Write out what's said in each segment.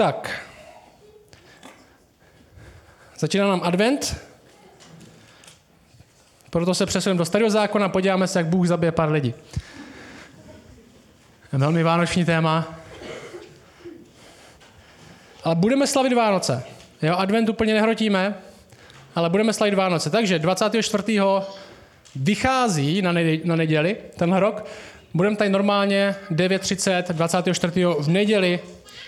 Tak. Začíná nám advent. Proto se přesuneme do starého zákona podíváme se, jak Bůh zabije pár lidí. Velmi vánoční téma. Ale budeme slavit Vánoce. Jo, advent úplně nehrotíme, ale budeme slavit Vánoce. Takže 24. vychází na, na neděli tenhle rok. Budeme tady normálně 9.30, 24. v neděli.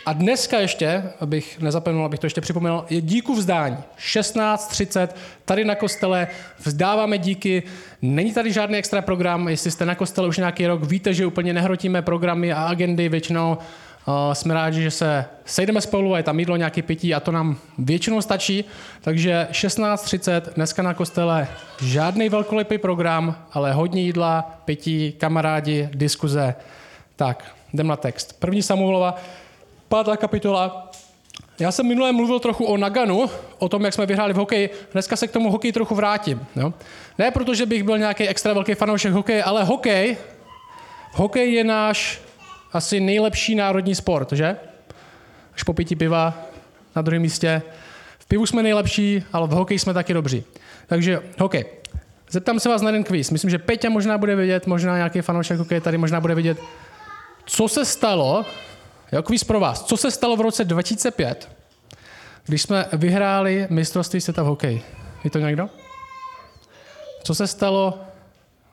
A dneska ještě, abych nezapomněl, abych to ještě připomněl, je díku vzdání. 16.30 tady na kostele vzdáváme díky. Není tady žádný extra program, jestli jste na kostele už nějaký rok, víte, že úplně nehrotíme programy a agendy, většinou Uh, jsme rádi, že se sejdeme spolu a je tam jídlo, nějaký pití a to nám většinou stačí. Takže 16.30 dneska na kostele žádný velkolepý program, ale hodně jídla, pití, kamarádi, diskuze. Tak, jdem na text. První Samuelova, pátá kapitola. Já jsem minule mluvil trochu o Naganu, o tom, jak jsme vyhráli v hokeji. Dneska se k tomu hokeji trochu vrátím. Jo? Ne proto, že bych byl nějaký extra velký fanoušek hokeje, ale hokej, hokej je náš asi nejlepší národní sport, že? Až po pití piva na druhém místě. V pivu jsme nejlepší, ale v hokeji jsme taky dobří. Takže hokej. Zeptám se vás na jeden kvíz. Myslím, že Peťa možná bude vidět, možná nějaký fanoušek hokeje tady možná bude vidět. Co se stalo, jo, kvíz pro vás, co se stalo v roce 2005, když jsme vyhráli mistrovství světa v hokeji? Ví to někdo? Co se stalo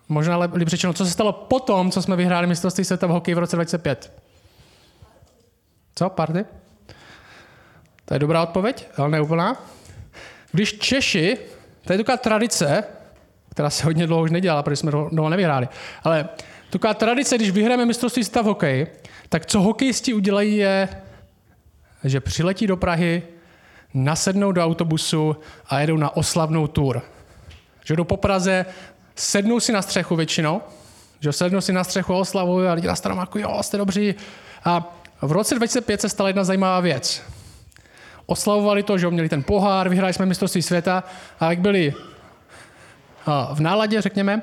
Možná líp řečeno, co se stalo potom, co jsme vyhráli mistrovství světa v hokeji v roce 2005? Co, party? To je dobrá odpověď, ale neúplná. Když Češi, to je taková tradice, která se hodně dlouho už nedělala, protože jsme dlouho nevyhráli, ale taková tradice, když vyhráme mistrovství světa v hokeji, tak co hokejisti udělají je, že přiletí do Prahy, nasednou do autobusu a jedou na oslavnou tour. Že jdou po Praze, sednou si na střechu většinou, že sednou si na střechu, oslavují a lidi na stranou jako jo, jste dobří. A v roce 2005 se stala jedna zajímavá věc. Oslavovali to, že měli ten pohár, vyhráli jsme mistrovství světa a jak byli v náladě, řekněme,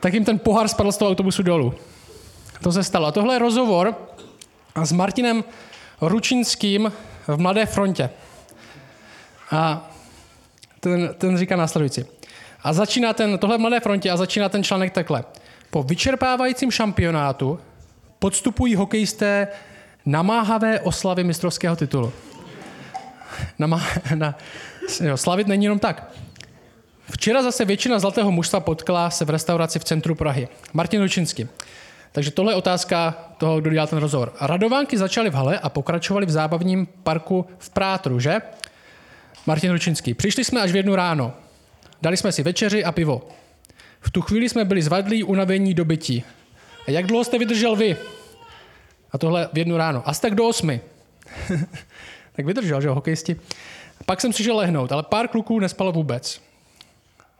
tak jim ten pohár spadl z toho autobusu dolů. To se stalo. A tohle je rozhovor s Martinem Ručinským v Mladé frontě. A ten, ten říká následující. A začíná ten, tohle v Mladé frontě a začíná ten článek takhle. Po vyčerpávajícím šampionátu podstupují hokejisté namáhavé oslavy mistrovského titulu. Namá, na, jo, slavit není jenom tak. Včera zase většina zlatého mužstva potkala se v restauraci v centru Prahy. Martin Lučinský. Takže tohle je otázka toho, kdo dělal ten rozhovor. Radovánky začaly v hale a pokračovaly v zábavním parku v Prátru, že? Martin Lučinský. Přišli jsme až v jednu ráno. Dali jsme si večeři a pivo. V tu chvíli jsme byli zvadlí, unavení, dobytí. A jak dlouho jste vydržel vy? A tohle v jednu ráno. Asi tak do osmi. tak vydržel, že jo, hokejisti. Pak jsem přišel lehnout, ale pár kluků nespalo vůbec.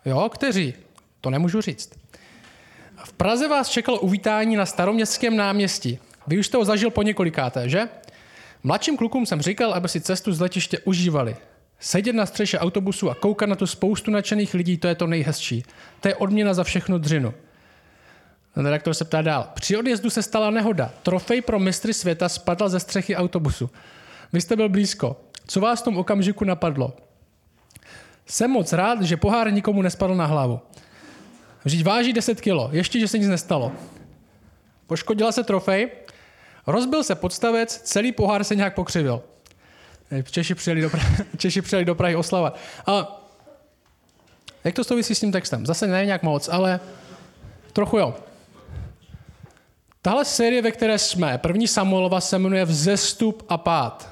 Jo, kteří? To nemůžu říct. V Praze vás čekalo uvítání na staroměstském náměstí. Vy už jste ho zažil po několikáté, že? Mladším klukům jsem říkal, aby si cestu z letiště užívali. Sedět na střeše autobusu a koukat na tu spoustu nadšených lidí, to je to nejhezčí. To je odměna za všechno dřinu. Ten redaktor se ptá dál. Při odjezdu se stala nehoda. Trofej pro mistry světa spadl ze střechy autobusu. Vy jste byl blízko. Co vás v tom okamžiku napadlo? Jsem moc rád, že pohár nikomu nespadl na hlavu. Vždyť váží 10 kilo, ještě, že se nic nestalo. Poškodila se trofej, rozbil se podstavec, celý pohár se nějak pokřivil. Češi přijeli do, Prahy, Češi přijeli do Prahy oslavat. A jak to souvisí s tím textem? Zase ne nějak moc, ale trochu jo. Tahle série, ve které jsme, první Samuelova se jmenuje Vzestup a pád.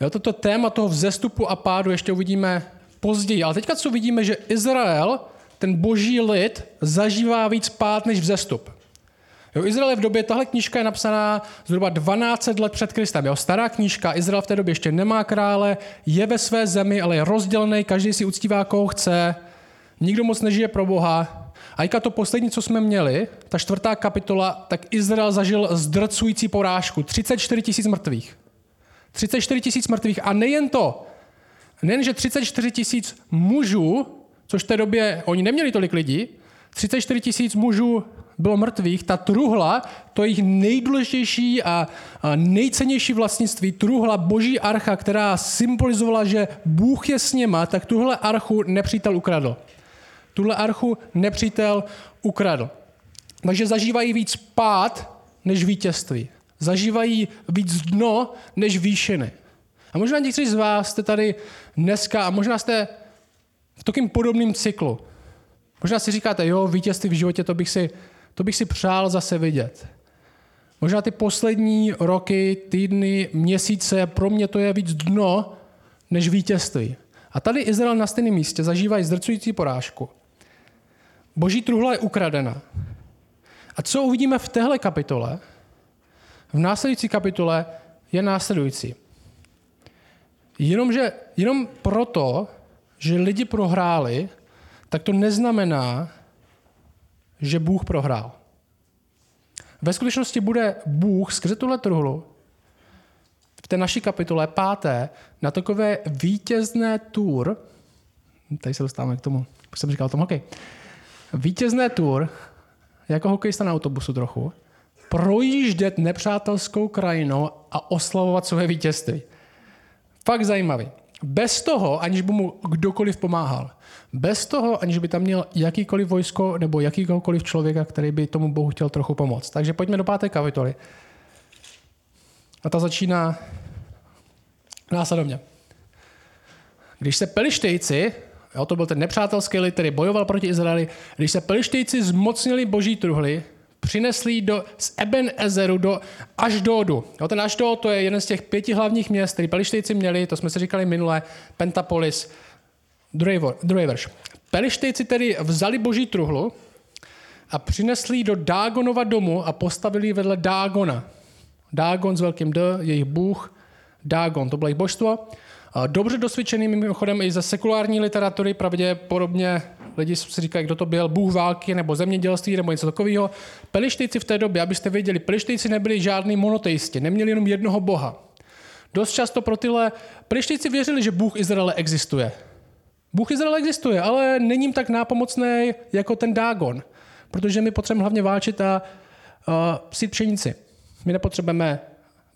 Jo, toto téma toho vzestupu a pádu ještě uvidíme později. Ale teďka co vidíme, že Izrael, ten boží lid, zažívá víc pád než vzestup. Jo, Izrael je v době, tahle knížka je napsaná zhruba 12 let před Kristem. Jo, stará knížka, Izrael v té době ještě nemá krále, je ve své zemi, ale je rozdělený, každý si uctívá, koho chce, nikdo moc nežije pro Boha. A jaka to poslední, co jsme měli, ta čtvrtá kapitola, tak Izrael zažil zdrcující porážku. 34 tisíc mrtvých. 34 tisíc mrtvých. A nejen to, nejen, že 34 tisíc mužů, což v té době oni neměli tolik lidí, 34 tisíc mužů bylo mrtvých, ta truhla, to je jejich nejdůležitější a, a nejcennější vlastnictví, truhla boží archa, která symbolizovala, že Bůh je s něma, tak tuhle archu nepřítel ukradl. Tuhle archu nepřítel ukradl. Takže zažívají víc pád než vítězství. Zažívají víc dno než výšiny. A možná někteří z vás jste tady dneska a možná jste v takým podobném cyklu. Možná si říkáte, jo, vítězství v životě, to bych si, to bych si přál zase vidět. Možná ty poslední roky, týdny, měsíce, pro mě to je víc dno než vítězství. A tady Izrael na stejném místě zažívají zdrcující porážku. Boží truhla je ukradena. A co uvidíme v téhle kapitole, v následující kapitole, je následující. Jenomže, jenom proto, že lidi prohráli, tak to neznamená, že Bůh prohrál. Ve skutečnosti bude Bůh skrze tuhle truhlu v té naší kapitole páté na takové vítězné tour, tady se dostáváme k tomu, už jsem říkal o tom hokej, vítězné tour, jako hokejista na autobusu trochu, projíždět nepřátelskou krajinou a oslavovat své vítězství. Fakt zajímavý. Bez toho, aniž by mu kdokoliv pomáhal. Bez toho, aniž by tam měl jakýkoliv vojsko nebo jakýkoliv člověka, který by tomu Bohu chtěl trochu pomoct. Takže pojďme do páté kapitoly. A ta začíná následovně. Když se Pelištejci, jo, to byl ten nepřátelský lid, který bojoval proti Izraeli, když se Pelištejci zmocnili boží truhly, přinesli do, z Eben Ezeru do Aždodu. Jo, ten Aždod to je jeden z těch pěti hlavních měst, který Pelištejci měli, to jsme si říkali minule, Pentapolis, druhý verš. Pelištejci tedy vzali boží truhlu a přinesli do Dágonova domu a postavili vedle Dágona. Dágon s velkým D, jejich bůh, Dágon, to bylo jejich božstvo. Dobře dosvědčený mimochodem i ze sekulární literatury, pravděpodobně lidi si říkají, kdo to byl, bůh války nebo zemědělství nebo něco takového. Pelištejci v té době, abyste věděli, pelištejci nebyli žádní monoteisti, neměli jenom jednoho boha. Dost často pro tyhle pelištejci věřili, že Bůh Izraele existuje. Bůh Izraele existuje, ale není jim tak nápomocný jako ten Dágon, protože my potřebujeme hlavně válčit a uh, sít pšenici. My nepotřebujeme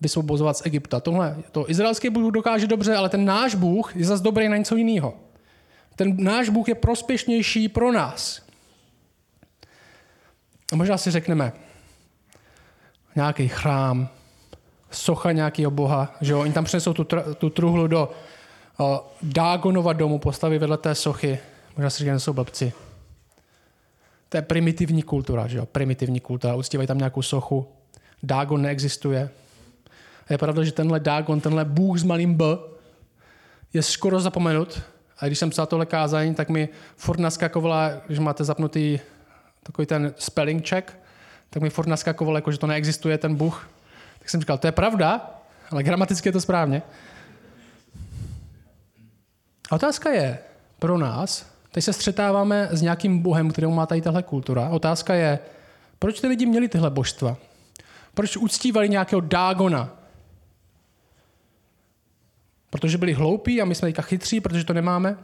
vysvobozovat z Egypta. Tohle, to izraelský Bůh dokáže dobře, ale ten náš Bůh je zase dobrý na něco jiného. Ten náš Bůh je prospěšnější pro nás. A možná si řekneme, nějaký chrám, socha nějakého boha, že jo, oni tam přinesou tu, tr- tu truhlu do o, Dágonova domu, postaví vedle té sochy. Možná si říkáme, jsou blbci. To je primitivní kultura, že jo, primitivní kultura. Uctívají tam nějakou sochu. Dágon neexistuje. A je pravda, že tenhle Dágon, tenhle Bůh s malým B, je skoro zapomenut a když jsem psal tohle kázání, tak mi furt naskakovala, když máte zapnutý takový ten spelling check, tak mi furt naskakovalo, jako, že to neexistuje, ten Bůh. Tak jsem říkal, to je pravda, ale gramaticky je to správně. A otázka je pro nás, teď se střetáváme s nějakým bohem, kterému má tady tahle kultura. Otázka je, proč ty lidi měli tyhle božstva? Proč uctívali nějakého Dágona? Protože byli hloupí a my jsme teďka chytří, protože to nemáme?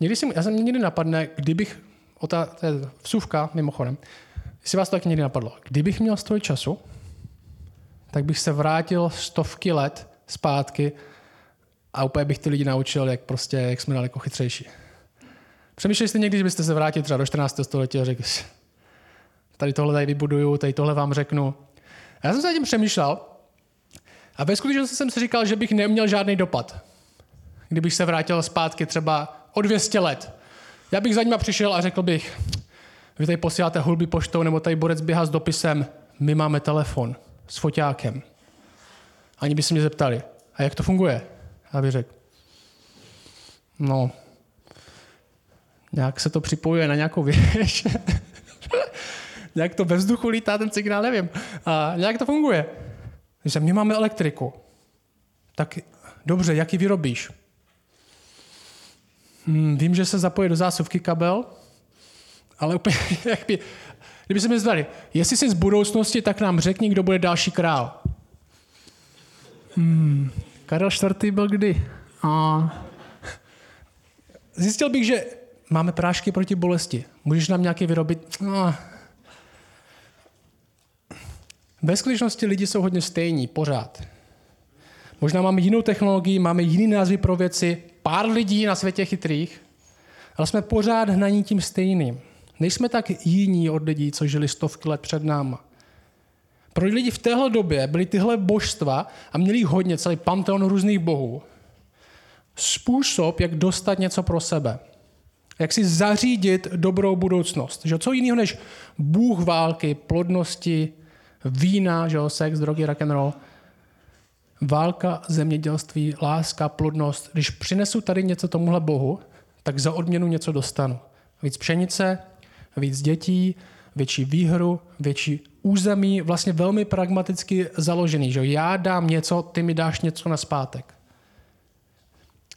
Někdy si, já jsem někdy napadne, kdybych, o ta, to je vsuvka mimochodem, jestli vás to tak někdy napadlo, kdybych měl stroj času, tak bych se vrátil stovky let zpátky a úplně bych ty lidi naučil, jak prostě, jak jsme daleko chytřejší. Přemýšleli jste někdy, že byste se vrátili třeba do 14. století a řekli, tady tohle tady vybuduju, tady tohle vám řeknu. Já jsem se tím přemýšlel a ve skutečnosti jsem si říkal, že bych neměl žádný dopad. Kdybych se vrátil zpátky třeba o 200 let. Já bych za nima přišel a řekl bych, vy tady posíláte hulby poštou, nebo tady borec běhá s dopisem, my máme telefon s foťákem. Ani by se mě zeptali, a jak to funguje? Já bych řekl, no, nějak se to připojuje na nějakou věž. nějak to ve vzduchu lítá ten signál, nevím. A nějak to funguje. Když my máme elektriku, tak dobře, jak ji vyrobíš? Hmm, vím, že se zapojí do zásuvky kabel, ale úplně, jak by, kdyby se mi zvali, jestli jsi z budoucnosti, tak nám řekni, kdo bude další král. Hmm, Karel IV. byl kdy? A... Zjistil bych, že máme prášky proti bolesti. Můžeš nám nějaký vyrobit? No. Ve skutečnosti lidi jsou hodně stejní, pořád. Možná máme jinou technologii, máme jiný názvy pro věci, pár lidí na světě chytrých, ale jsme pořád hnaní tím stejným. Nejsme tak jiní od lidí, co žili stovky let před náma. Pro lidi v téhle době byly tyhle božstva a měli hodně, celý panteon různých bohů. Způsob, jak dostat něco pro sebe. Jak si zařídit dobrou budoucnost. Že co jiného než bůh války, plodnosti, vína, že sex, drogy, rock and roll. Válka, zemědělství, láska, plodnost. Když přinesu tady něco tomuhle bohu, tak za odměnu něco dostanu. Víc pšenice, víc dětí, větší výhru, větší území, vlastně velmi pragmaticky založený. Že já dám něco, ty mi dáš něco na zpátek.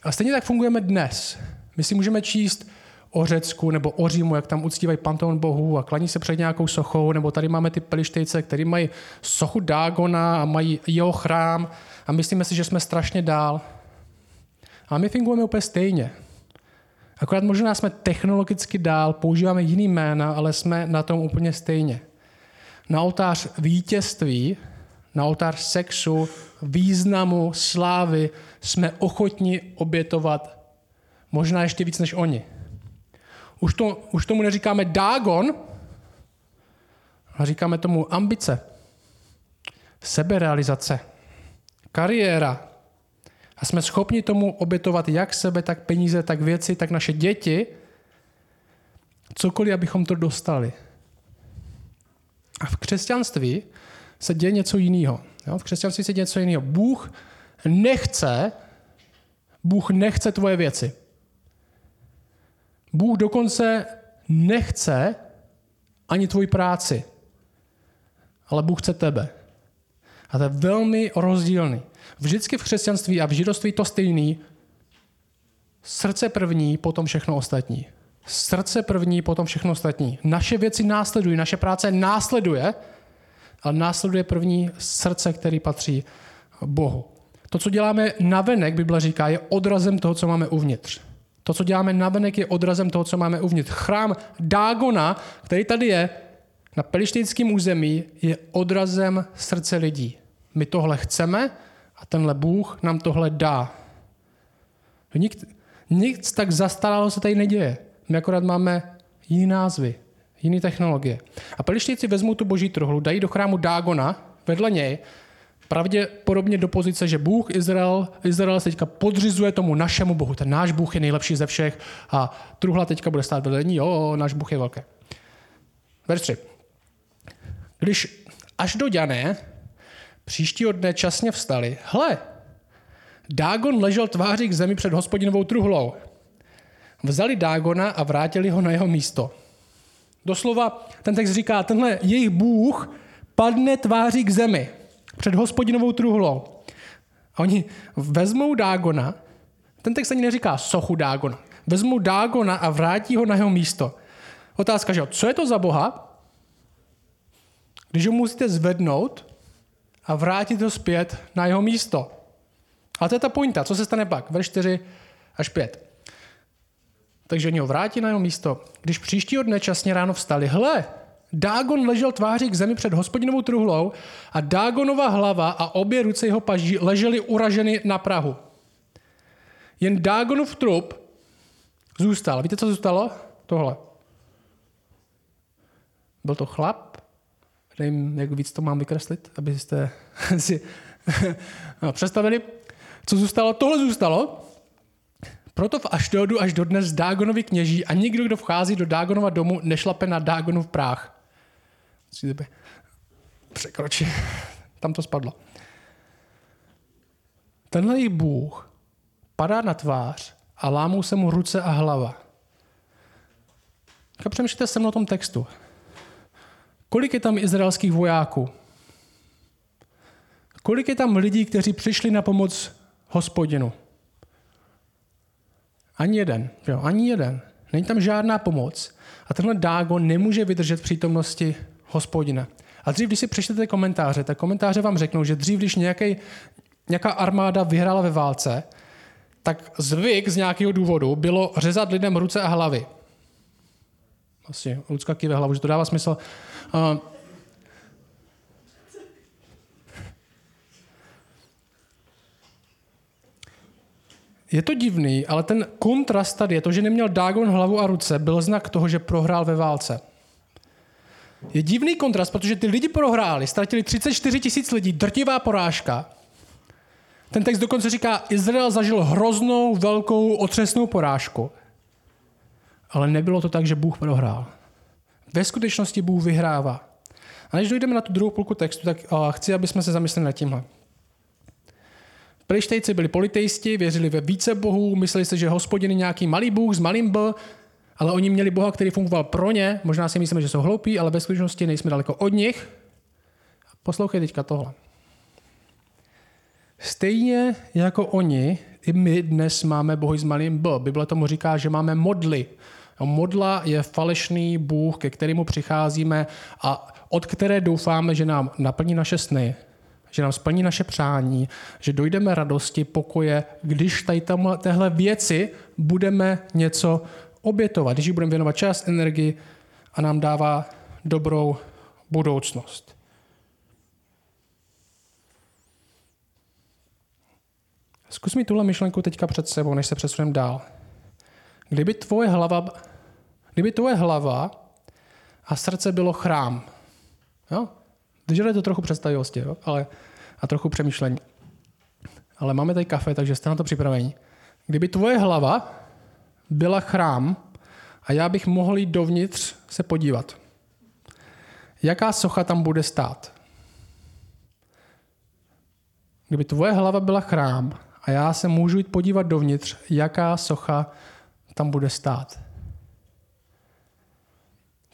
A stejně tak fungujeme dnes. My si můžeme číst o Řecku nebo o Římu, jak tam uctívají panteon bohů a klaní se před nějakou sochou, nebo tady máme ty pelištejce, který mají sochu Dágona a mají jeho chrám a myslíme si, že jsme strašně dál. A my fungujeme úplně stejně. Akorát možná jsme technologicky dál, používáme jiný jména, ale jsme na tom úplně stejně. Na oltář vítězství, na oltář sexu, významu, slávy jsme ochotni obětovat možná ještě víc než oni. Už, to, už tomu neříkáme Dagon, ale říkáme tomu ambice, seberealizace, kariéra, a jsme schopni tomu obětovat jak sebe, tak peníze, tak věci, tak naše děti, cokoliv, abychom to dostali. A v křesťanství se děje něco jiného. V křesťanství se děje něco jiného. Bůh nechce, Bůh nechce tvoje věci. Bůh dokonce nechce ani tvoji práci, ale Bůh chce tebe. A to je velmi rozdílný. Vždycky v křesťanství a v židovství to stejný. Srdce první, potom všechno ostatní. Srdce první, potom všechno ostatní. Naše věci následují, naše práce následuje, ale následuje první srdce, který patří Bohu. To, co děláme navenek, Bible říká, je odrazem toho, co máme uvnitř. To, co děláme navenek, je odrazem toho, co máme uvnitř. Chrám Dágona, který tady je, na pelištejském území, je odrazem srdce lidí. My tohle chceme a tenhle Bůh nám tohle dá. Nic, nic tak zastaralo se tady neděje. My akorát máme jiný názvy, jiné technologie. A pelištějci vezmou tu boží truhlu, dají do chrámu Dágona, vedle něj, pravděpodobně do pozice, že Bůh Izrael, Izrael se teďka podřizuje tomu našemu Bohu. Ten náš Bůh je nejlepší ze všech a truhla teďka bude stát vedle ní, jo, náš Bůh je velký. Verš 3. Když až do Dané Příštího dne časně vstali. Hle, Dágon ležel tváří k zemi před hospodinovou truhlou. Vzali Dágona a vrátili ho na jeho místo. Doslova ten text říká, tenhle jejich bůh padne tváří k zemi před hospodinovou truhlou. A oni vezmou Dágona, ten text ani neříká sochu Dágona, vezmou Dágona a vrátí ho na jeho místo. Otázka, že co je to za boha? Když ho musíte zvednout, a vrátit ho zpět na jeho místo. A to je ta pointa. Co se stane pak? Verš 4 až 5. Takže oni ho vrátí na jeho místo. Když příštího dne časně ráno vstali, hle, Dágon ležel tváří k zemi před hospodinovou truhlou a Dágonova hlava a obě ruce jeho paží ležely uraženy na Prahu. Jen Dágonův trup zůstal. Víte, co zůstalo? Tohle. Byl to chlap, nevím, jak víc to mám vykreslit, abyste si no, představili. Co zůstalo? Tohle zůstalo. Proto v Ašdodu až dodnes Dágonovi kněží a nikdo, kdo vchází do Dágonova domu, nešlape na Dágonův práh. Překročí. Tam to spadlo. Tenhle jejich Bůh padá na tvář a lámou se mu ruce a hlava. Tak přemýšlíte se mnou o tom textu. Kolik je tam izraelských vojáků? Kolik je tam lidí, kteří přišli na pomoc hospodinu? Ani jeden. Jo, ani jeden. Není tam žádná pomoc. A tenhle Dágon nemůže vydržet přítomnosti hospodina. A dřív, když si přečtete komentáře, tak komentáře vám řeknou, že dřív, když nějaký, nějaká armáda vyhrála ve válce, tak zvyk z nějakého důvodu bylo řezat lidem ruce a hlavy. Asi Lucka kýve hlavu, že to dává smysl. Uh, Je to divný, ale ten kontrast tady je to, že neměl Dagon hlavu a ruce, byl znak toho, že prohrál ve válce. Je divný kontrast, protože ty lidi prohráli, ztratili 34 tisíc lidí, drtivá porážka. Ten text dokonce říká, Izrael zažil hroznou, velkou, otřesnou porážku. Ale nebylo to tak, že Bůh prohrál. Ve skutečnosti Bůh vyhrává. A než dojdeme na tu druhou půlku textu, tak chci, aby jsme se zamysleli nad tímhle. Plištejci byli politejsti, věřili ve více bohů, mysleli si, že hospodin je nějaký malý bůh s malým b, ale oni měli boha, který fungoval pro ně. Možná si myslíme, že jsou hloupí, ale ve skutečnosti nejsme daleko od nich. Poslouchej teďka tohle. Stejně jako oni, i my dnes máme bohy s malým b. Bible tomu říká, že máme modly. Modla je falešný bůh, ke kterému přicházíme a od které doufáme, že nám naplní naše sny že nám splní naše přání, že dojdeme radosti, pokoje, když tady tam, téhle věci budeme něco obětovat, když budeme věnovat čas, energii a nám dává dobrou budoucnost. Zkus mi tuhle myšlenku teďka před sebou, než se přesuneme dál. Kdyby tvoje hlava, kdyby tvoje hlava a srdce bylo chrám, jo? Vyžaduje to trochu představivosti, jo? Ale, a trochu přemýšlení. Ale máme tady kafe, takže jste na to připraveni. Kdyby tvoje hlava byla chrám a já bych mohl jít dovnitř se podívat, jaká socha tam bude stát? Kdyby tvoje hlava byla chrám a já se můžu jít podívat dovnitř, jaká socha tam bude stát?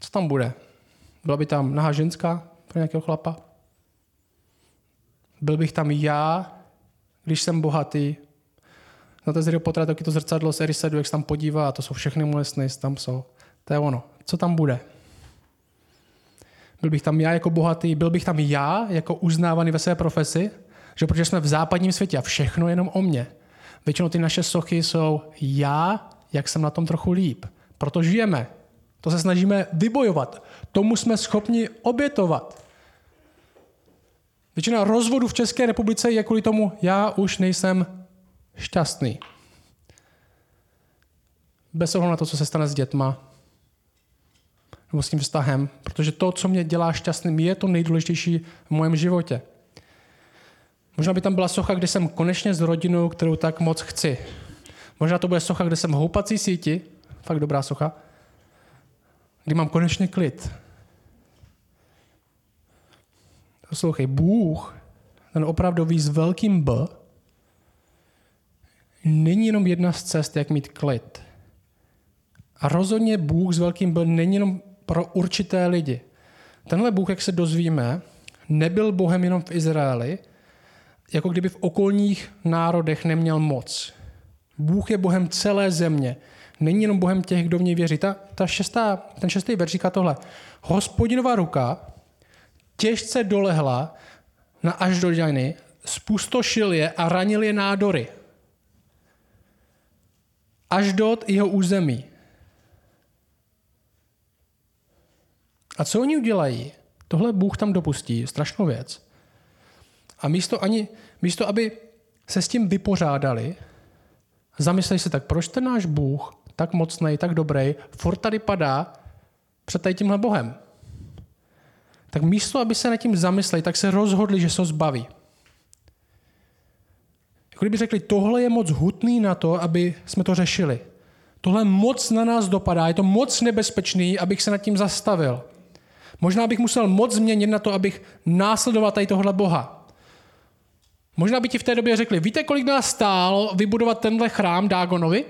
Co tam bude? Byla by tam nahá ženská? pro nějakého chlapa? Byl bych tam já, když jsem bohatý. Na to Harry Pottera taky to zrcadlo z Erisedu, jak se tam podívá, a to jsou všechny moje sny, tam jsou. To je ono. Co tam bude? Byl bych tam já jako bohatý, byl bych tam já jako uznávaný ve své profesi, že protože jsme v západním světě a všechno jenom o mně. Většinou ty naše sochy jsou já, jak jsem na tom trochu líp. Proto žijeme. To se snažíme vybojovat. Tomu jsme schopni obětovat. Většina rozvodů v České republice je kvůli tomu, já už nejsem šťastný. Bez ohledu na to, co se stane s dětma nebo s tím vztahem, protože to, co mě dělá šťastným, je to nejdůležitější v mém životě. Možná by tam byla socha, kde jsem konečně s rodinou, kterou tak moc chci. Možná to bude socha, kde jsem houpací síti, fakt dobrá socha, kdy mám konečně klid. Poslouchej, Bůh, ten opravdový s velkým B, není jenom jedna z cest, jak mít klid. A rozhodně Bůh s velkým B není jenom pro určité lidi. Tenhle Bůh, jak se dozvíme, nebyl Bohem jenom v Izraeli, jako kdyby v okolních národech neměl moc. Bůh je Bohem celé země. Není jenom Bohem těch, kdo v něj věří. Ta, ta šestá, ten šestý verš říká tohle. Hospodinová ruka těžce dolehla na až do Žany, spustošil je a ranil je nádory. Až do jeho území. A co oni udělají? Tohle Bůh tam dopustí, strašnou věc. A místo, ani, místo aby se s tím vypořádali, zamyslej se tak, proč ten náš Bůh, tak mocný, tak dobrý, furt tady padá před tady tímhle Bohem? tak místo, aby se nad tím zamysleli, tak se rozhodli, že se ho zbaví. Jako kdyby řekli, tohle je moc hutný na to, aby jsme to řešili. Tohle moc na nás dopadá, je to moc nebezpečný, abych se nad tím zastavil. Možná bych musel moc změnit na to, abych následoval tady tohle Boha. Možná by ti v té době řekli, víte, kolik nás stálo vybudovat tenhle chrám Dágonovi?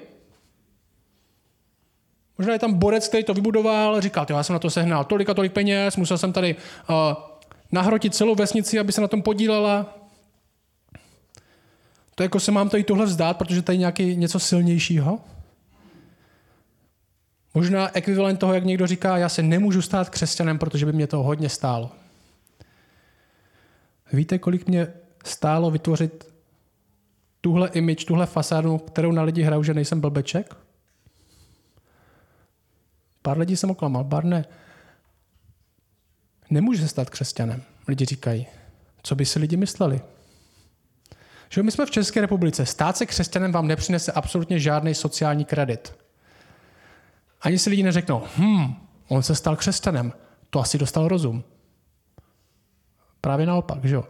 Možná je tam borec, který to vybudoval, říkal, já jsem na to sehnal tolik a tolik peněz, musel jsem tady uh, nahrotit celou vesnici, aby se na tom podílela. To jako se mám tady tohle vzdát, protože tady nějaký něco silnějšího. Možná ekvivalent toho, jak někdo říká, já se nemůžu stát křesťanem, protože by mě to hodně stálo. Víte, kolik mě stálo vytvořit tuhle image, tuhle fasádu, kterou na lidi hrajou, že nejsem blbeček? Pár lidí jsem oklamal, pár ne. Nemůže se stát křesťanem, lidi říkají. Co by si lidi mysleli? Že my jsme v České republice. Stát se křesťanem vám nepřinese absolutně žádný sociální kredit. Ani si lidi neřeknou, hm, on se stal křesťanem, to asi dostal rozum. Právě naopak, že jo?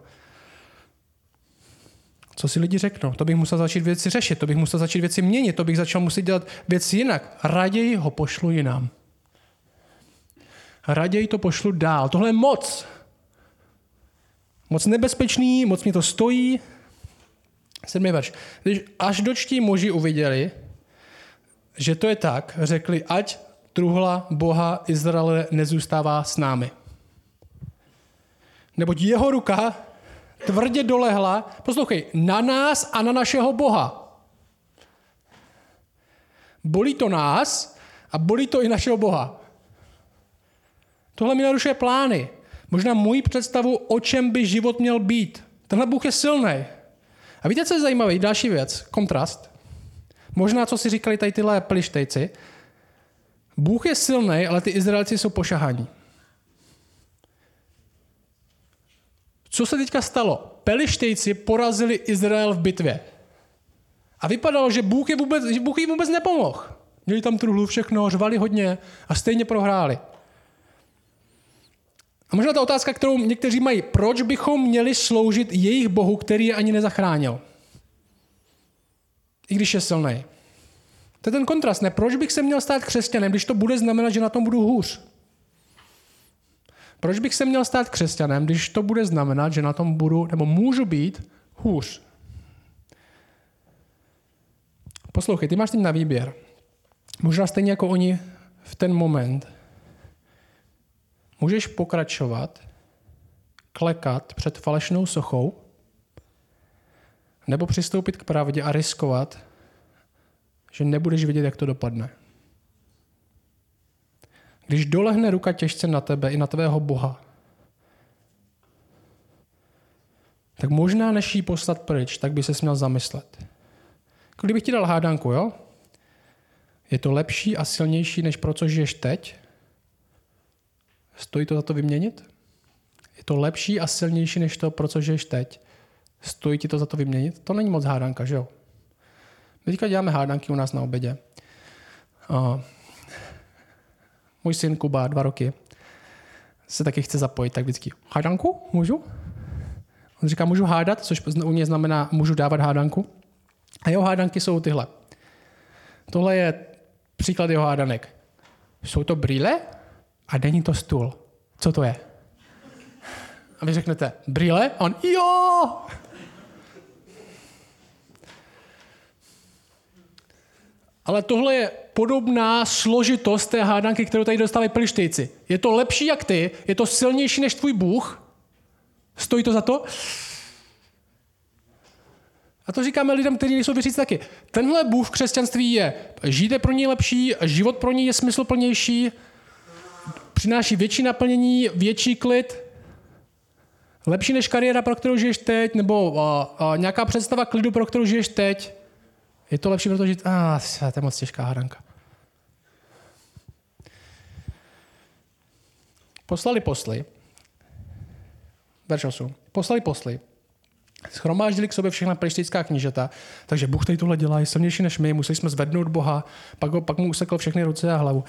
Co si lidi řeknou? To bych musel začít věci řešit, to bych musel začít věci měnit, to bych začal muset dělat věci jinak. Raději ho pošlu jinam. Raději to pošlu dál. Tohle je moc. Moc nebezpečný, moc mě to stojí. Sedmý verš. Když až dočtí muži uviděli, že to je tak, řekli, ať truhla Boha Izraele nezůstává s námi. Neboť jeho ruka tvrdě dolehla, poslouchej, na nás a na našeho Boha. Bolí to nás a bolí to i našeho Boha. Tohle mi narušuje plány. Možná můj představu, o čem by život měl být. Tenhle Bůh je silný. A víte, co je zajímavé? Další věc, kontrast. Možná, co si říkali tady tyhle plištejci. Bůh je silný, ale ty Izraelci jsou pošahaní. Co se teďka stalo? Pelištejci porazili Izrael v bitvě. A vypadalo, že Bůh, je vůbec, že Bůh jim vůbec nepomohl. Měli tam truhlu všechno, řvali hodně a stejně prohráli. A možná ta otázka, kterou někteří mají, proč bychom měli sloužit jejich Bohu, který je ani nezachránil? I když je silný. To je ten kontrast, ne? Proč bych se měl stát křesťanem, když to bude znamenat, že na tom budu hůř? Proč bych se měl stát křesťanem, když to bude znamenat, že na tom budu, nebo můžu být hůř? Poslouchej, ty máš tím na výběr. Možná stejně jako oni v ten moment. Můžeš pokračovat, klekat před falešnou sochou, nebo přistoupit k pravdě a riskovat, že nebudeš vidět, jak to dopadne. Když dolehne ruka těžce na tebe i na tvého Boha, tak možná než ji poslat pryč, tak by se měl zamyslet. Kdybych ti dal hádanku, jo? Je to lepší a silnější, než pro co žiješ teď? Stojí to za to vyměnit? Je to lepší a silnější, než to, pro co žiješ teď? Stojí ti to za to vyměnit? To není moc hádanka, že jo? My teďka děláme hádanky u nás na obědě. Uh, můj syn Kuba, dva roky, se taky chce zapojit, tak vždycky, hádanku? Můžu? On říká, můžu hádat, což u mě znamená, můžu dávat hádanku. A jeho hádanky jsou tyhle. Tohle je příklad jeho hádanek. Jsou to brýle a není to stůl. Co to je? A vy řeknete, brýle? A on, jo! Ale tohle je podobná složitost té hádanky, kterou tady dostali plištejci. Je to lepší jak ty, je to silnější než tvůj Bůh. Stojí to za to? A to říkáme lidem, kteří nejsou věřící taky. Tenhle Bůh v křesťanství je, je pro něj lepší, život pro něj je smysluplnější, přináší větší naplnění, větší klid, lepší než kariéra, pro kterou žiješ teď, nebo a, a, nějaká představa klidu, pro kterou žiješ teď. Je to lepší, protože a, ah, to je moc těžká hádanka. Poslali posly, verš 8, poslali posly, schromáždili k sobě všechna pelištická knížata, takže Bůh tady tohle dělá, je silnější než my, museli jsme zvednout Boha, pak, ho, pak mu usekl všechny ruce a hlavu.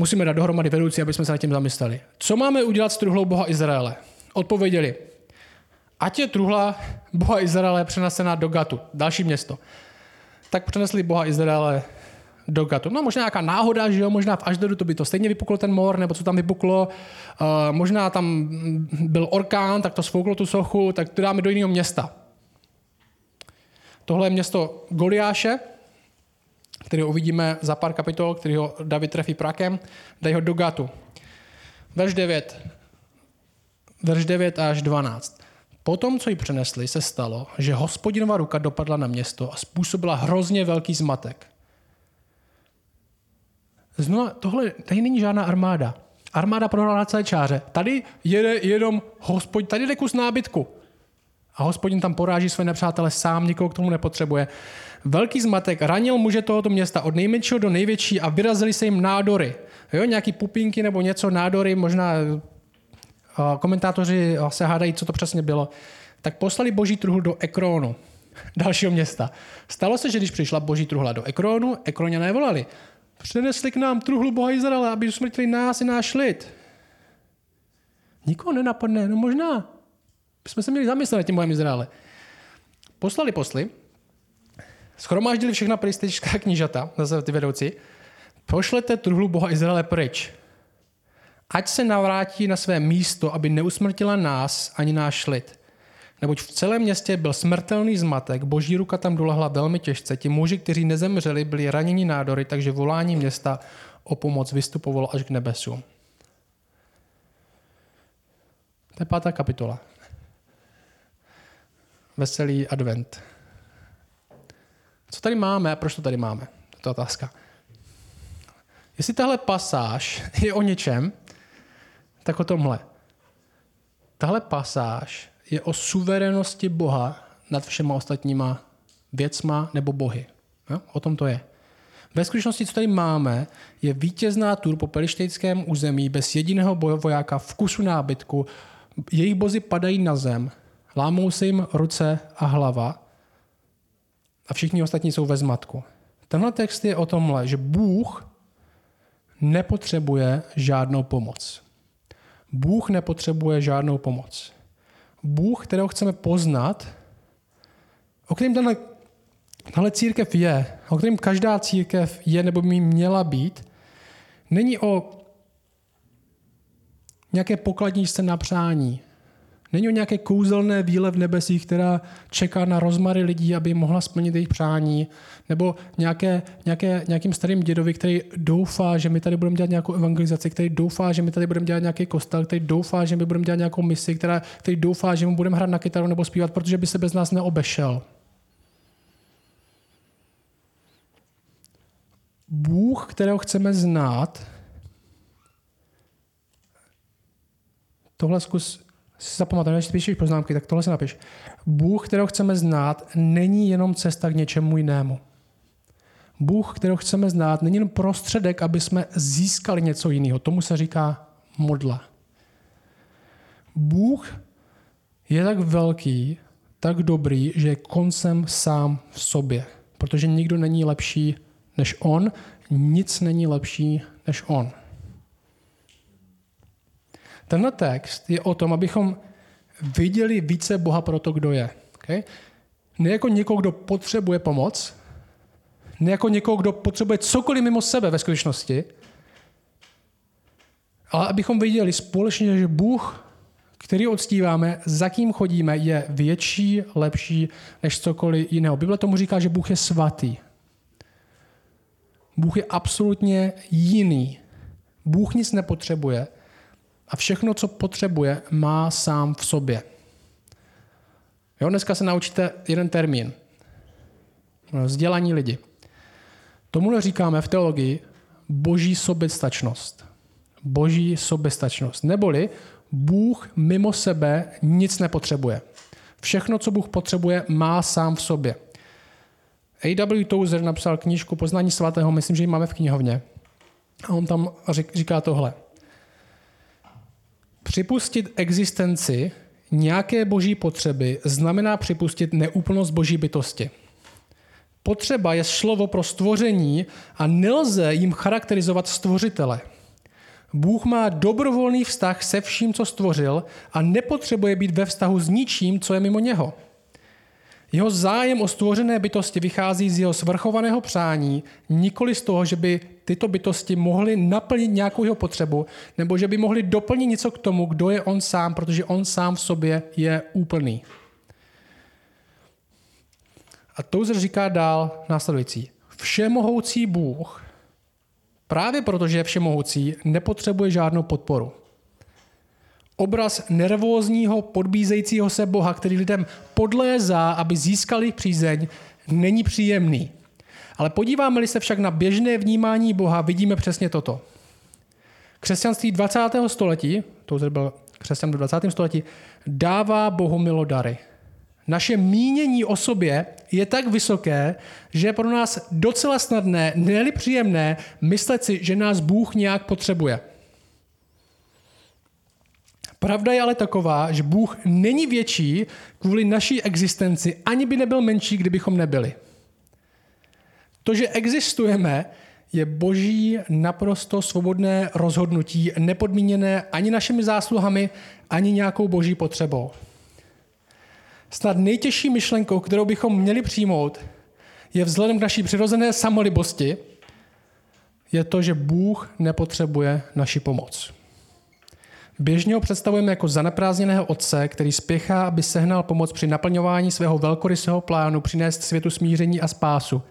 Musíme dát dohromady vedoucí, aby jsme se nad tím zamysleli. Co máme udělat s truhlou Boha Izraele? Odpověděli, ať je truhla Boha Izraele přenesená do Gatu, další město. Tak přenesli Boha Izraele do Gatu. No možná nějaká náhoda, že jo, možná v Aždodu to by to stejně vypuklo ten mor, nebo co tam vypuklo. Uh, možná tam byl orkán, tak to sfouklo tu sochu, tak to dáme do jiného města. Tohle je město Goliáše, který uvidíme za pár kapitol, který ho David trefí prakem, dají ho do Gatu. Verš 9. Verš 9 až 12. Potom, co ji přenesli, se stalo, že hospodinová ruka dopadla na město a způsobila hrozně velký zmatek. Znovu, tohle, tady není žádná armáda. Armáda prohrála na celé čáře. Tady jede jenom hospod, tady jde kus nábytku. A hospodin tam poráží své nepřátele sám, nikoho k tomu nepotřebuje. Velký zmatek ranil muže tohoto města od nejmenšího do největší a vyrazili se jim nádory. Jo, nějaký pupinky nebo něco, nádory, možná komentátoři se hádají, co to přesně bylo. Tak poslali boží truhlu do Ekronu, dalšího města. Stalo se, že když přišla boží truhla do Ekronu, Ekroňané volali. Přinesli k nám truhlu Boha Izraela, aby usmrtili nás i náš lid. Nikoho nenapadne, no možná. Jsme se měli zamyslet nad tím Bohem Izraele. Poslali posly, schromáždili všechna pristečská knížata, zase ty vedoucí, pošlete truhlu Boha Izraele pryč. Ať se navrátí na své místo, aby neusmrtila nás ani náš lid. Neboť v celém městě byl smrtelný zmatek, boží ruka tam dolehla velmi těžce. Ti muži, kteří nezemřeli, byli raněni nádory, takže volání města o pomoc vystupovalo až k nebesům. To je pátá kapitola. Veselý advent. Co tady máme a proč to tady máme? To je otázka. Jestli tahle pasáž je o něčem, tak o tomhle. Tahle pasáž je o suverenosti Boha nad všema ostatníma věcma nebo bohy. Jo? O tom to je. Ve skutečnosti, co tady máme, je vítězná tur po pelištejském území bez jediného vojáka v kusu nábytku. Jejich bozy padají na zem, lámou se jim ruce a hlava a všichni ostatní jsou ve zmatku. Tenhle text je o tomhle, že Bůh nepotřebuje žádnou pomoc. Bůh nepotřebuje žádnou pomoc. Bůh, kterého chceme poznat, o kterém tenhle, tahle církev je, o kterém každá církev je nebo by měla být, není o nějaké pokladničce na přání, Není o nějaké kouzelné víle v nebesích, která čeká na rozmary lidí, aby mohla splnit jejich přání, nebo nějaké, nějaké, nějakým starým dědovi, který doufá, že my tady budeme dělat nějakou evangelizaci, který doufá, že my tady budeme dělat nějaký kostel, který doufá, že my budeme dělat nějakou misi, která, který doufá, že mu budeme hrát na kytaru nebo zpívat, protože by se bez nás neobešel. Bůh, kterého chceme znát, tohle zkus si zapamatuješ, když píšeš poznámky, tak tohle si napiš. Bůh, kterého chceme znát, není jenom cesta k něčemu jinému. Bůh, kterého chceme znát, není jenom prostředek, aby jsme získali něco jiného. Tomu se říká modla. Bůh je tak velký, tak dobrý, že je koncem sám v sobě. Protože nikdo není lepší než on, nic není lepší než on. Tenhle text je o tom, abychom viděli více Boha pro to, kdo je. Okay? Ne jako někoho, kdo potřebuje pomoc, ne jako někoho, kdo potřebuje cokoliv mimo sebe ve skutečnosti, ale abychom viděli společně, že Bůh, který odstíváme, za kým chodíme, je větší, lepší než cokoliv jiného. Bible tomu říká, že Bůh je svatý. Bůh je absolutně jiný. Bůh nic nepotřebuje a všechno, co potřebuje, má sám v sobě. Jo, dneska se naučíte jeden termín. Vzdělaní lidi. Tomu říkáme v teologii boží soběstačnost. Boží soběstačnost. Neboli Bůh mimo sebe nic nepotřebuje. Všechno, co Bůh potřebuje, má sám v sobě. A.W. Tozer napsal knížku Poznání svatého, myslím, že ji máme v knihovně. A on tam říká tohle. Připustit existenci nějaké boží potřeby znamená připustit neúplnost boží bytosti. Potřeba je slovo pro stvoření a nelze jim charakterizovat stvořitele. Bůh má dobrovolný vztah se vším, co stvořil a nepotřebuje být ve vztahu s ničím, co je mimo něho. Jeho zájem o stvořené bytosti vychází z jeho svrchovaného přání, nikoli z toho, že by tyto bytosti mohly naplnit nějakou jeho potřebu, nebo že by mohly doplnit něco k tomu, kdo je on sám, protože on sám v sobě je úplný. A Touzer říká dál následující. Všemohoucí Bůh, právě protože je všemohoucí, nepotřebuje žádnou podporu obraz nervózního, podbízejícího se Boha, který lidem podlézá, aby získali přízeň, není příjemný. Ale podíváme-li se však na běžné vnímání Boha, vidíme přesně toto. Křesťanství 20. století, to byl křesťan do 20. století, dává Bohu milodary. naše mínění o sobě je tak vysoké, že je pro nás docela snadné, ne příjemné, myslet si, že nás Bůh nějak potřebuje. Pravda je ale taková, že Bůh není větší kvůli naší existenci, ani by nebyl menší, kdybychom nebyli. To, že existujeme, je boží naprosto svobodné rozhodnutí, nepodmíněné ani našimi zásluhami, ani nějakou boží potřebou. Snad nejtěžší myšlenkou, kterou bychom měli přijmout, je vzhledem k naší přirozené samolibosti, je to, že Bůh nepotřebuje naši pomoc. Běžně ho představujeme jako zaneprázdněného otce, který spěchá, aby sehnal pomoc při naplňování svého velkorysého plánu přinést světu smíření a spásu.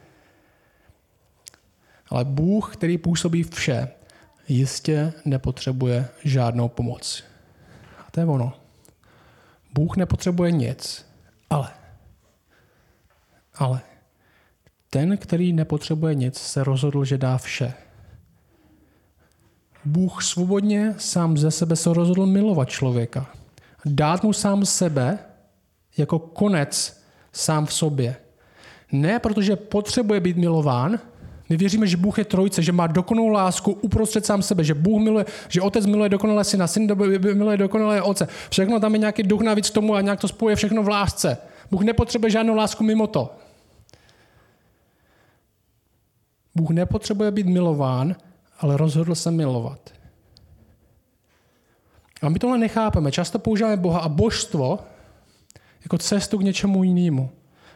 Ale Bůh, který působí vše, jistě nepotřebuje žádnou pomoc. A to je ono. Bůh nepotřebuje nic, ale, ale ten, který nepotřebuje nic, se rozhodl, že dá vše. Bůh svobodně sám ze sebe se rozhodl milovat člověka. Dát mu sám sebe jako konec sám v sobě. Ne protože potřebuje být milován, my věříme, že Bůh je trojce, že má dokonalou lásku uprostřed sám sebe, že Bůh miluje, že otec miluje dokonale syna, syn miluje dokonale otce. Všechno tam je nějaký duch navíc k tomu a nějak to spojuje všechno v lásce. Bůh nepotřebuje žádnou lásku mimo to. Bůh nepotřebuje být milován, ale rozhodl se milovat. A my tohle nechápeme. Často používáme Boha a božstvo jako cestu k něčemu jinému.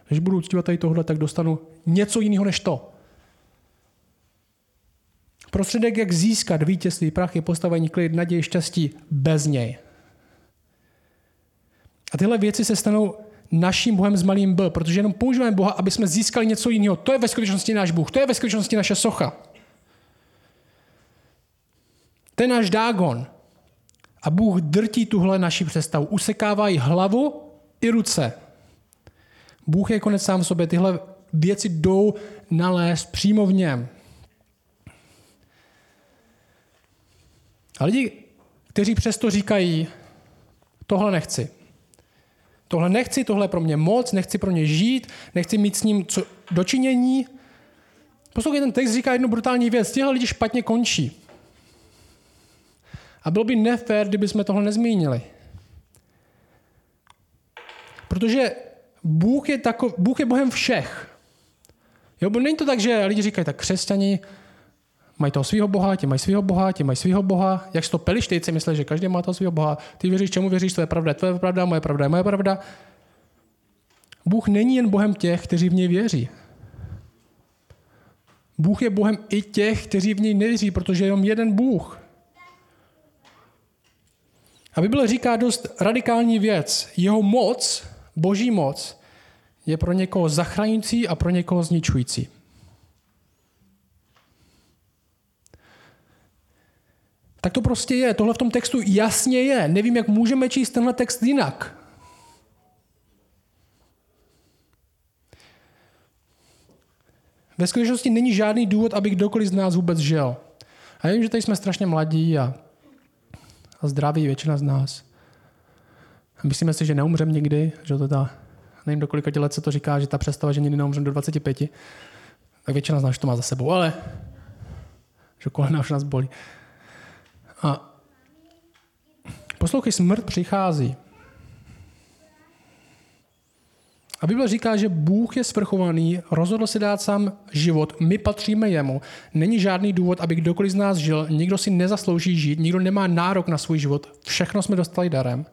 Když budu uctívat tady tohle, tak dostanu něco jiného než to. Prostředek, jak získat vítězství prach, je postavení klid, naději, štěstí bez něj. A tyhle věci se stanou naším Bohem s malým B, protože jenom používáme Boha, aby jsme získali něco jiného. To je ve skutečnosti náš Bůh, to je ve skutečnosti naše socha. Je náš Dágon. A Bůh drtí tuhle naši představu. Usekává jí hlavu i ruce. Bůh je konec sám v sobě. Tyhle věci jdou nalézt přímo v něm. A lidi, kteří přesto říkají, tohle nechci. Tohle nechci, tohle pro mě moc, nechci pro ně žít, nechci mít s ním co dočinění. Poslouchej, ten text říká jednu brutální věc. Tihle lidi špatně končí. A bylo by nefér, kdyby jsme tohle nezmínili. Protože Bůh je, tako, Bůh je Bohem všech. Jo, bo není to tak, že lidi říkají, tak křesťani mají toho svého boha, ti mají svého boha, ti mají svého boha. Jak to pelištejci myslí, že každý má toho svého boha. Ty věříš, čemu věříš, to je pravda, to je pravda, moje pravda je moje pravda. Bůh není jen Bohem těch, kteří v něj věří. Bůh je Bohem i těch, kteří v něj nevěří, protože je jenom jeden Bůh. A Bible říká dost radikální věc. Jeho moc, boží moc, je pro někoho zachraňující a pro někoho zničující. Tak to prostě je. Tohle v tom textu jasně je. Nevím, jak můžeme číst tenhle text jinak. Ve skutečnosti není žádný důvod, aby kdokoliv z nás vůbec žil. A já vím, že tady jsme strašně mladí a a zdraví většina z nás. Myslíme si, že neumřem nikdy, že to ta, nevím do kolika let se to říká, že ta představa, že nikdy neumřem do 25, tak většina z nás to má za sebou, ale že kolena už nás bolí. A poslouchej, smrt přichází. A Bible říká, že Bůh je svrchovaný, rozhodl si dát sám život, my patříme jemu. Není žádný důvod, aby kdokoliv z nás žil, nikdo si nezaslouží žít, nikdo nemá nárok na svůj život, všechno jsme dostali darem.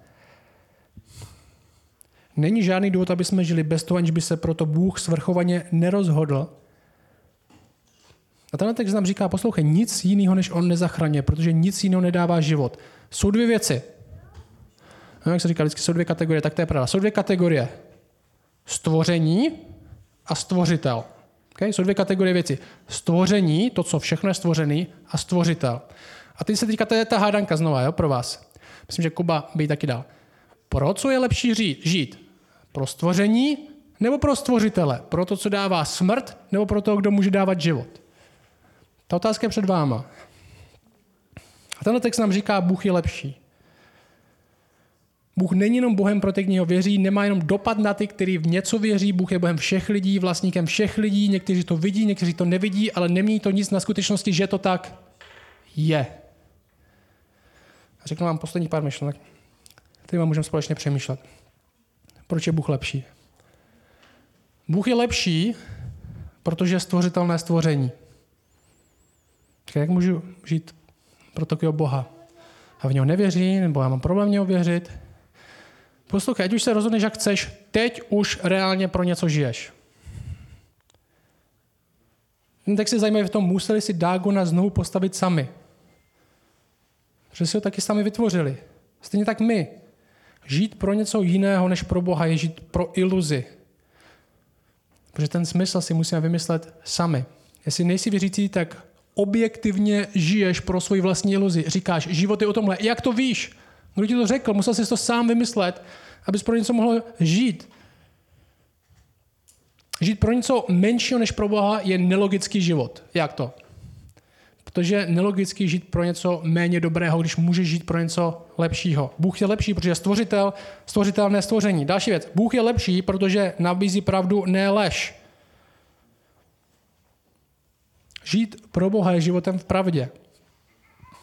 Není žádný důvod, aby jsme žili bez toho, aniž by se proto Bůh svrchovaně nerozhodl. A tenhle text nám říká, poslouchej, nic jiného než on nezachraňuje, protože nic jiného nedává život. Jsou dvě věci. No, jak se říká, vždycky jsou dvě kategorie, tak to je pravda. Jsou dvě kategorie stvoření a stvořitel. Okay? Jsou dvě kategorie věcí. Stvoření, to, co všechno je stvořený, a stvořitel. A teď se teďka to je ta hádanka znova, jo, pro vás. Myslím, že Kuba by taky dal. Pro co je lepší žít? žít? Pro stvoření nebo pro stvořitele? Pro to, co dává smrt nebo pro to, kdo může dávat život? Ta otázka je před váma. A tenhle text nám říká, Bůh je lepší. Bůh není jenom Bohem pro ty, ho věří, nemá jenom dopad na ty, kteří v něco věří. Bůh je Bohem všech lidí, vlastníkem všech lidí. Někteří to vidí, někteří to nevidí, ale nemění to nic na skutečnosti, že to tak je. Řeknu vám poslední pár myšlenek, vám můžeme společně přemýšlet. Proč je Bůh lepší? Bůh je lepší, protože je stvořitelné stvoření. Jak můžu žít pro takového Boha? A v něho nevěří, nebo já mám problém v něho věřit. Poslouchej, ať už se rozhodneš, jak chceš, teď už reálně pro něco žiješ. Ten text je zajímavý v tom, museli si Dagona znovu postavit sami. Protože si ho taky sami vytvořili. Stejně tak my. Žít pro něco jiného než pro Boha je žít pro iluzi. Protože ten smysl si musíme vymyslet sami. Jestli nejsi věřící, tak objektivně žiješ pro svoji vlastní iluzi. Říkáš, život je o tomhle. Jak to víš? Kdo ti to řekl? Musel jsi to sám vymyslet, abys pro něco mohl žít. Žít pro něco menšího než pro Boha je nelogický život. Jak to? Protože nelogicky žít pro něco méně dobrého, když můžeš žít pro něco lepšího. Bůh je lepší, protože je stvořitel, stvořitelné stvoření. Další věc. Bůh je lepší, protože nabízí pravdu, ne lež. Žít pro Boha je životem v pravdě.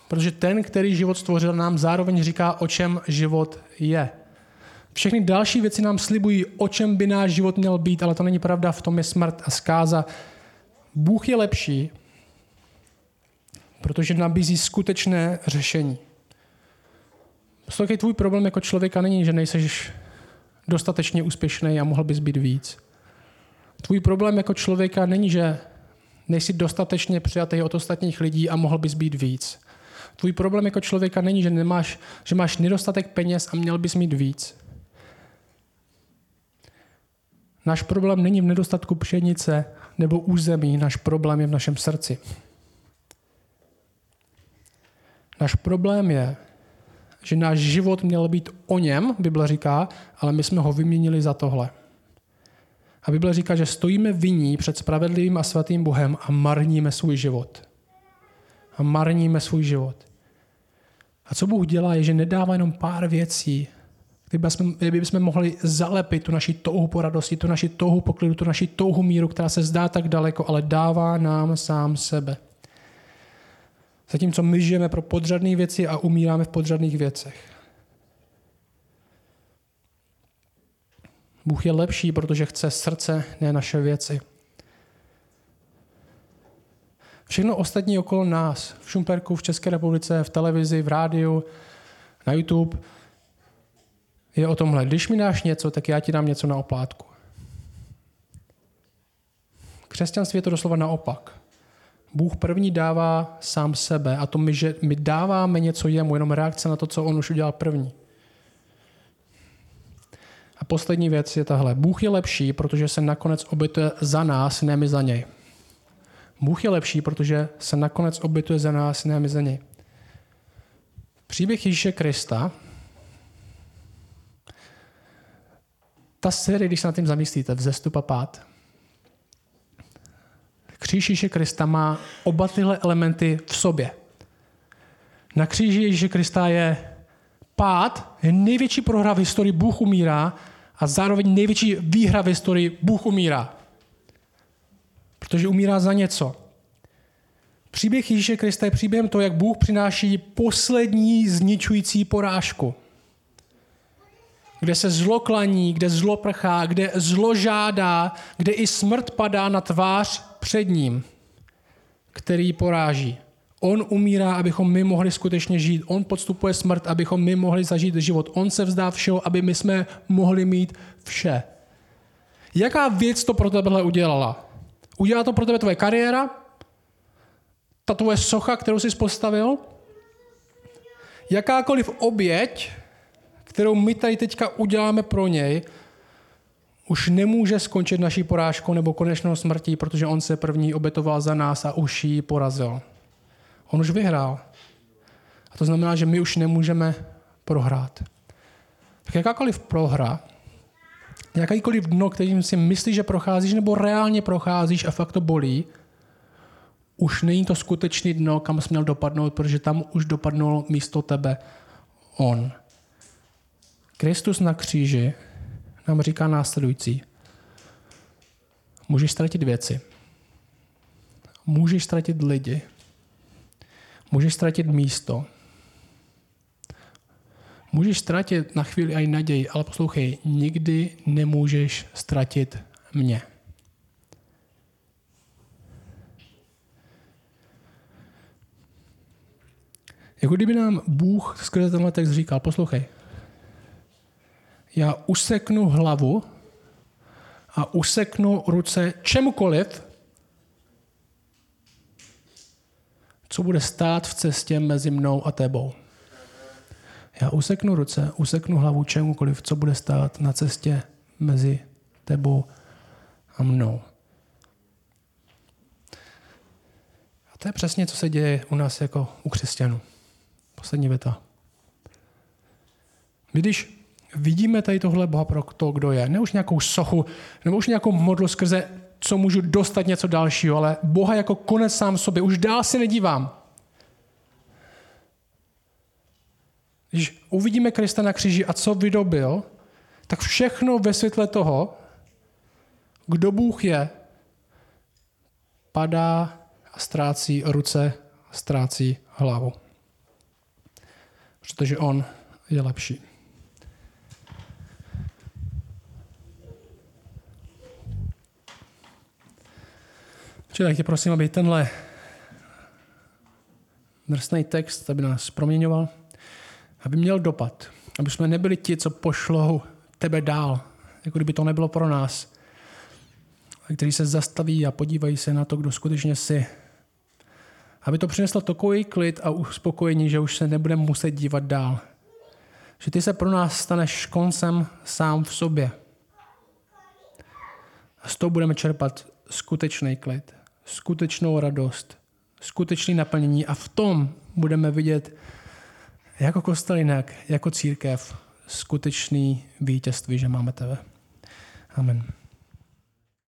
Protože ten, který život stvořil, nám zároveň říká, o čem život je. Všechny další věci nám slibují, o čem by náš život měl být, ale to není pravda, v tom je smrt a zkáza. Bůh je lepší, protože nabízí skutečné řešení. Poslouchej, tvůj problém jako člověka není, že nejsi dostatečně úspěšný a mohl bys být víc. Tvůj problém jako člověka není, že nejsi dostatečně přijatý od ostatních lidí a mohl bys být víc. Tvůj problém jako člověka není, že, nemáš, že máš nedostatek peněz a měl bys mít víc. Náš problém není v nedostatku pšenice nebo území, náš problém je v našem srdci. Náš problém je, že náš život měl být o něm, Bible říká, ale my jsme ho vyměnili za tohle. A Bible říká, že stojíme viní před spravedlivým a svatým Bohem a marníme svůj život. A marníme svůj život. A co Bůh dělá, je, že nedává jenom pár věcí, kdyby jsme mohli zalepit tu naši touhu po radosti, tu naši touhu po klidu, tu naši touhu míru, která se zdá tak daleko, ale dává nám sám sebe. Zatímco my žijeme pro podřadné věci a umíráme v podřadných věcech. Bůh je lepší, protože chce srdce, ne naše věci. Všechno ostatní okolo nás, v Šumperku, v České republice, v televizi, v rádiu, na YouTube, je o tomhle. Když mi dáš něco, tak já ti dám něco na oplátku. Křesťanství je to doslova naopak. Bůh první dává sám sebe a to my, že my dáváme něco jemu, jenom reakce na to, co on už udělal první. A poslední věc je tahle. Bůh je lepší, protože se nakonec obětuje za nás, ne my za něj. Bůh je lepší, protože se nakonec obětuje za nás, ne my za něj. Příběh Ježíše Krista, ta série, když se nad tím zamyslíte, vzestup a pád, Kříž Ježíše Krista má oba tyhle elementy v sobě. Na kříži Ježíše Krista je pád, je největší prohra v historii, Bůh umírá a zároveň největší výhra v historii, Bůh umírá. Protože umírá za něco. Příběh Ježíše Krista je příběhem toho, jak Bůh přináší poslední zničující porážku. Kde se zlo klaní, kde zlo prchá, kde zlo žádá, kde i smrt padá na tvář před ním, který poráží. On umírá, abychom my mohli skutečně žít. On podstupuje smrt, abychom my mohli zažít život. On se vzdá všeho, aby my jsme mohli mít vše. Jaká věc to pro tebe udělala? Udělá to pro tebe tvoje kariéra? Ta tvoje socha, kterou jsi postavil? Jakákoliv oběť, kterou my tady teďka uděláme pro něj, už nemůže skončit naší porážkou nebo konečnou smrtí, protože on se první obětoval za nás a už ji porazil. On už vyhrál. A to znamená, že my už nemůžeme prohrát. Tak jakákoliv prohra, jakýkoliv dno, kterým si myslíš, že procházíš, nebo reálně procházíš a fakt to bolí, už není to skutečný dno, kam jsi měl dopadnout, protože tam už dopadnul místo tebe on. Kristus na kříži nám říká následující. Můžeš ztratit věci. Můžeš ztratit lidi. Můžeš ztratit místo. Můžeš ztratit na chvíli i naději, ale poslouchej, nikdy nemůžeš ztratit mě. Jako kdyby nám Bůh skrze tenhle text říkal, poslouchej, já useknu hlavu a useknu ruce čemukoliv, co bude stát v cestě mezi mnou a tebou. Já useknu ruce, useknu hlavu čemukoliv, co bude stát na cestě mezi tebou a mnou. A to je přesně, co se děje u nás jako u křesťanů. Poslední věta. Když vidíme tady tohle Boha pro to, kdo je, ne už nějakou sochu, nebo už nějakou modlu skrze, co můžu dostat něco dalšího, ale Boha jako konec sám sobě, už dál si nedívám. Když uvidíme Krista na kříži a co vydobil, tak všechno ve světle toho, kdo Bůh je, padá a ztrácí ruce, ztrácí hlavu. Protože on je lepší. Čili tě prosím, aby tenhle drsný text, aby nás proměňoval, aby měl dopad, aby jsme nebyli ti, co pošlou tebe dál, jako kdyby to nebylo pro nás, kteří se zastaví a podívají se na to, kdo skutečně jsi. Aby to přineslo takový klid a uspokojení, že už se nebudeme muset dívat dál. Že ty se pro nás staneš koncem sám v sobě. A z toho budeme čerpat skutečný klid, skutečnou radost, skutečný naplnění a v tom budeme vidět jako kostel jinak, jako církev, skutečný vítězství, že máme tebe. Amen.